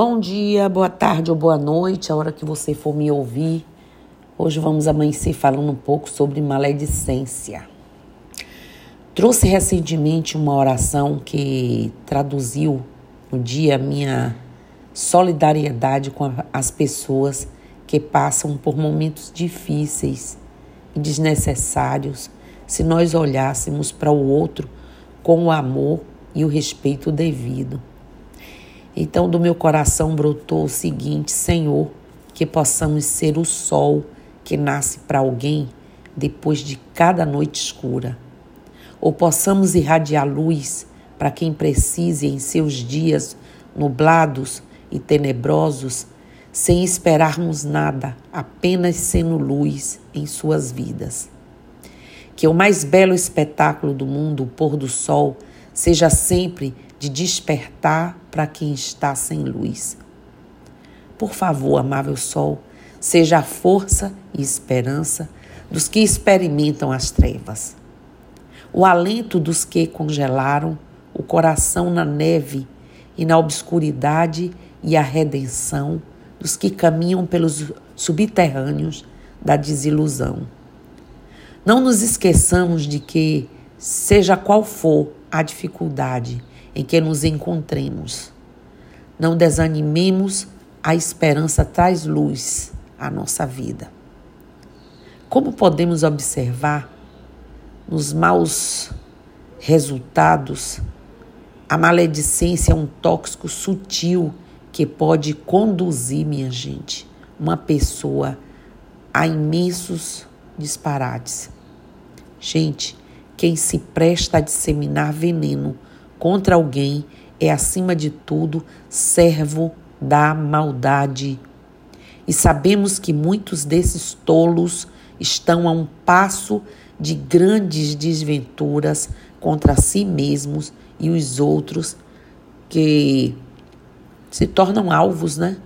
Bom dia, boa tarde ou boa noite, a hora que você for me ouvir. Hoje vamos amanhecer falando um pouco sobre maledicência. Trouxe recentemente uma oração que traduziu no dia minha solidariedade com as pessoas que passam por momentos difíceis e desnecessários se nós olhássemos para o outro com o amor e o respeito devido. Então, do meu coração brotou o seguinte: Senhor, que possamos ser o sol que nasce para alguém depois de cada noite escura, ou possamos irradiar luz para quem precise em seus dias nublados e tenebrosos, sem esperarmos nada, apenas sendo luz em suas vidas. Que o mais belo espetáculo do mundo, o pôr do sol, seja sempre de despertar para quem está sem luz. Por favor, amável sol, seja a força e esperança dos que experimentam as trevas, o alento dos que congelaram o coração na neve e na obscuridade e a redenção dos que caminham pelos subterrâneos da desilusão. Não nos esqueçamos de que, seja qual for a dificuldade em que nos encontremos. Não desanimemos, a esperança traz luz à nossa vida. Como podemos observar, nos maus resultados, a maledicência é um tóxico sutil que pode conduzir, minha gente, uma pessoa a imensos disparates. Gente, quem se presta a disseminar veneno contra alguém é, acima de tudo, servo da maldade. E sabemos que muitos desses tolos estão a um passo de grandes desventuras contra si mesmos e os outros que se tornam alvos, né?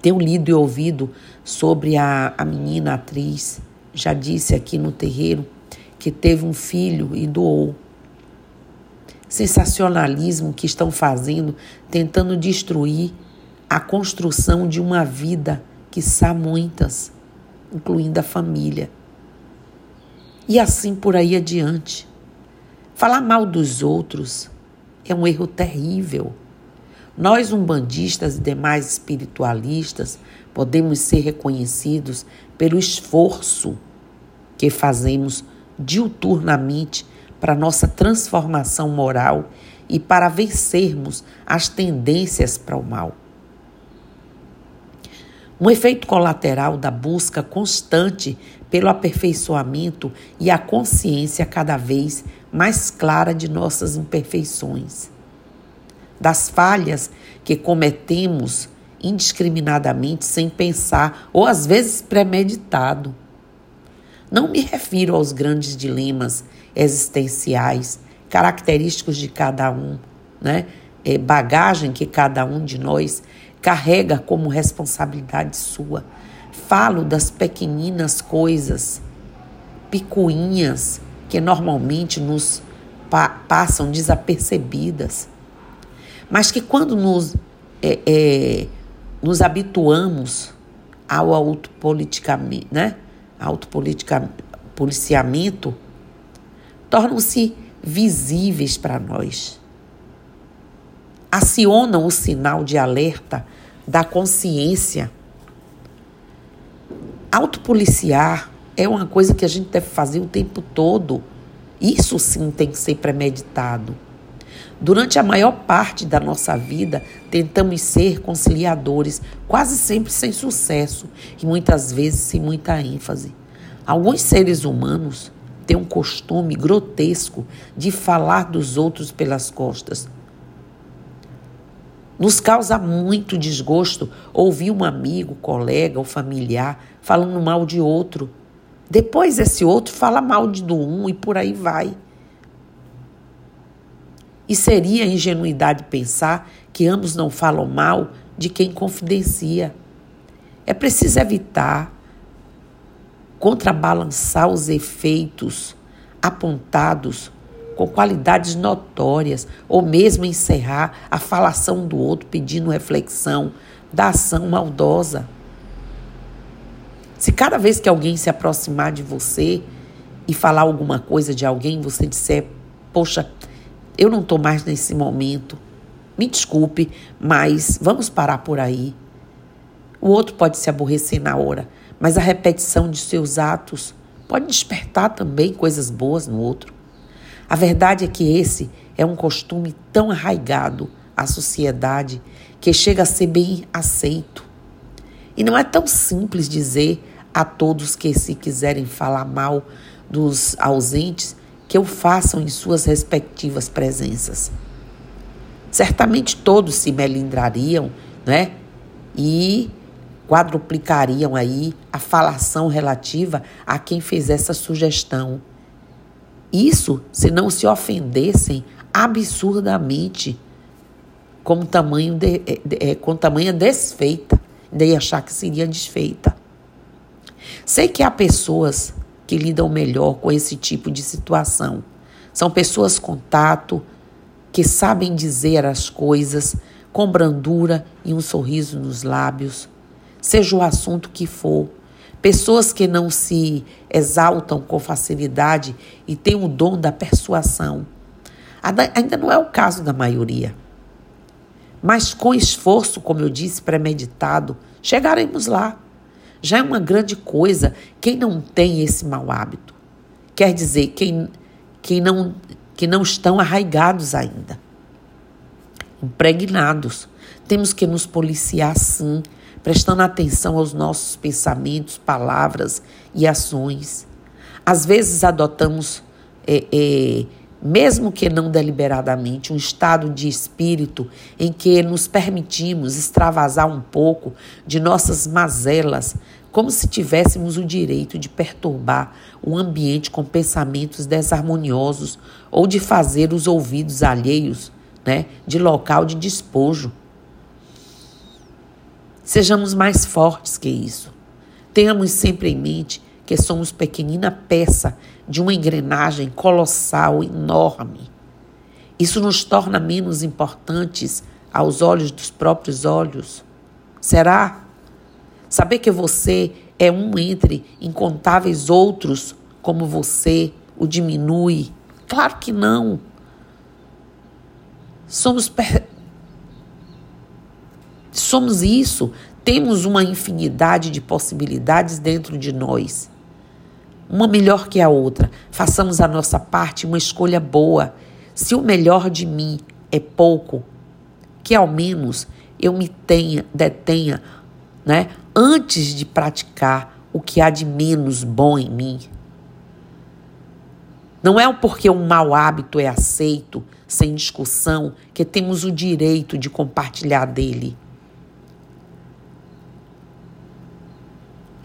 Tenho lido e ouvido sobre a, a menina atriz, já disse aqui no terreiro, que teve um filho e doou. Sensacionalismo que estão fazendo, tentando destruir a construção de uma vida que são muitas, incluindo a família. E assim por aí adiante. Falar mal dos outros é um erro terrível. Nós, umbandistas e demais espiritualistas, podemos ser reconhecidos pelo esforço que fazemos diuturnamente para nossa transformação moral e para vencermos as tendências para o mal. Um efeito colateral da busca constante pelo aperfeiçoamento e a consciência cada vez mais clara de nossas imperfeições, das falhas que cometemos indiscriminadamente sem pensar ou às vezes premeditado não me refiro aos grandes dilemas existenciais, característicos de cada um, né? É, bagagem que cada um de nós carrega como responsabilidade sua. Falo das pequeninas coisas, picuinhas, que normalmente nos pa passam desapercebidas, mas que quando nos, é, é, nos habituamos ao autopoliticamente, né? autopoliciamento tornam-se visíveis para nós. Acionam o sinal de alerta da consciência. Autopoliciar é uma coisa que a gente deve fazer o tempo todo. Isso sim tem que ser premeditado. Durante a maior parte da nossa vida, tentamos ser conciliadores, quase sempre sem sucesso e muitas vezes sem muita ênfase. Alguns seres humanos têm um costume grotesco de falar dos outros pelas costas. Nos causa muito desgosto ouvir um amigo, colega ou familiar falando mal de outro. Depois esse outro fala mal de do um e por aí vai. E seria ingenuidade pensar que ambos não falam mal de quem confidencia. É preciso evitar contrabalançar os efeitos apontados com qualidades notórias, ou mesmo encerrar a falação do outro pedindo reflexão da ação maldosa. Se cada vez que alguém se aproximar de você e falar alguma coisa de alguém, você disser, poxa, eu não estou mais nesse momento, me desculpe, mas vamos parar por aí. O outro pode se aborrecer na hora, mas a repetição de seus atos pode despertar também coisas boas no outro. A verdade é que esse é um costume tão arraigado à sociedade que chega a ser bem aceito. E não é tão simples dizer a todos que, se quiserem falar mal dos ausentes, que o façam em suas respectivas presenças. Certamente todos se melindrariam, né? E quadruplicariam aí a falação relativa a quem fez essa sugestão. Isso se não se ofendessem absurdamente com tamanho de, de, é, com tamanha desfeita, daí achar que seria desfeita. Sei que há pessoas que lidam melhor com esse tipo de situação. São pessoas com tato, que sabem dizer as coisas com brandura e um sorriso nos lábios, seja o assunto que for. Pessoas que não se exaltam com facilidade e têm o dom da persuasão. Ainda não é o caso da maioria. Mas com esforço, como eu disse, premeditado, chegaremos lá. Já é uma grande coisa quem não tem esse mau hábito. Quer dizer, quem, quem não, que não estão arraigados ainda, impregnados. Temos que nos policiar sim, prestando atenção aos nossos pensamentos, palavras e ações. Às vezes adotamos é, é, mesmo que não deliberadamente, um estado de espírito em que nos permitimos extravasar um pouco de nossas mazelas, como se tivéssemos o direito de perturbar o ambiente com pensamentos desarmoniosos ou de fazer os ouvidos alheios né, de local de despojo. Sejamos mais fortes que isso. Tenhamos sempre em mente que somos pequenina peça de uma engrenagem colossal, enorme. Isso nos torna menos importantes aos olhos dos próprios olhos? Será? Saber que você é um entre incontáveis outros como você o diminui? Claro que não. Somos. Somos isso, temos uma infinidade de possibilidades dentro de nós uma melhor que a outra. Façamos a nossa parte, uma escolha boa. Se o melhor de mim é pouco, que ao menos eu me tenha, detenha, né, antes de praticar o que há de menos bom em mim. Não é porque um mau hábito é aceito, sem discussão, que temos o direito de compartilhar dele.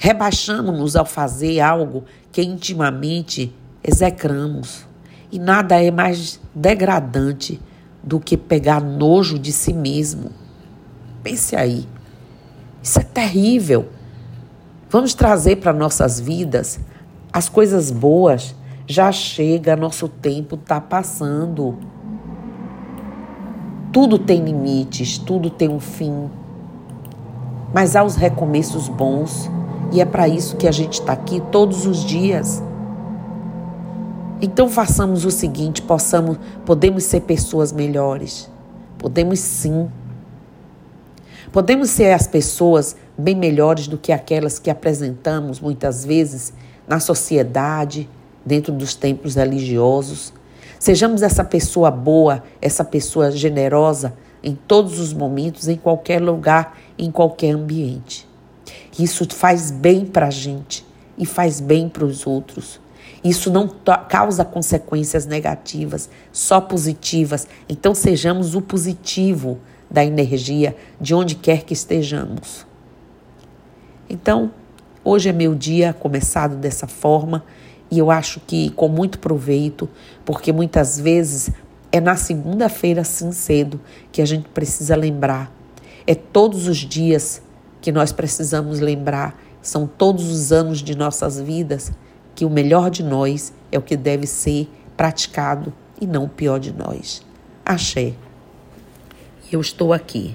Rebaixamos-nos ao fazer algo que intimamente execramos. E nada é mais degradante do que pegar nojo de si mesmo. Pense aí. Isso é terrível. Vamos trazer para nossas vidas as coisas boas. Já chega, nosso tempo está passando. Tudo tem limites, tudo tem um fim. Mas há os recomeços bons. E é para isso que a gente está aqui todos os dias. Então façamos o seguinte, possamos, podemos ser pessoas melhores. Podemos sim. Podemos ser as pessoas bem melhores do que aquelas que apresentamos muitas vezes na sociedade, dentro dos templos religiosos. Sejamos essa pessoa boa, essa pessoa generosa em todos os momentos, em qualquer lugar, em qualquer ambiente. Isso faz bem para a gente e faz bem para os outros. Isso não causa consequências negativas, só positivas. Então sejamos o positivo da energia de onde quer que estejamos. Então, hoje é meu dia começado dessa forma e eu acho que com muito proveito, porque muitas vezes é na segunda-feira assim cedo que a gente precisa lembrar. É todos os dias que nós precisamos lembrar são todos os anos de nossas vidas que o melhor de nós é o que deve ser praticado e não o pior de nós. Axé. Eu estou aqui.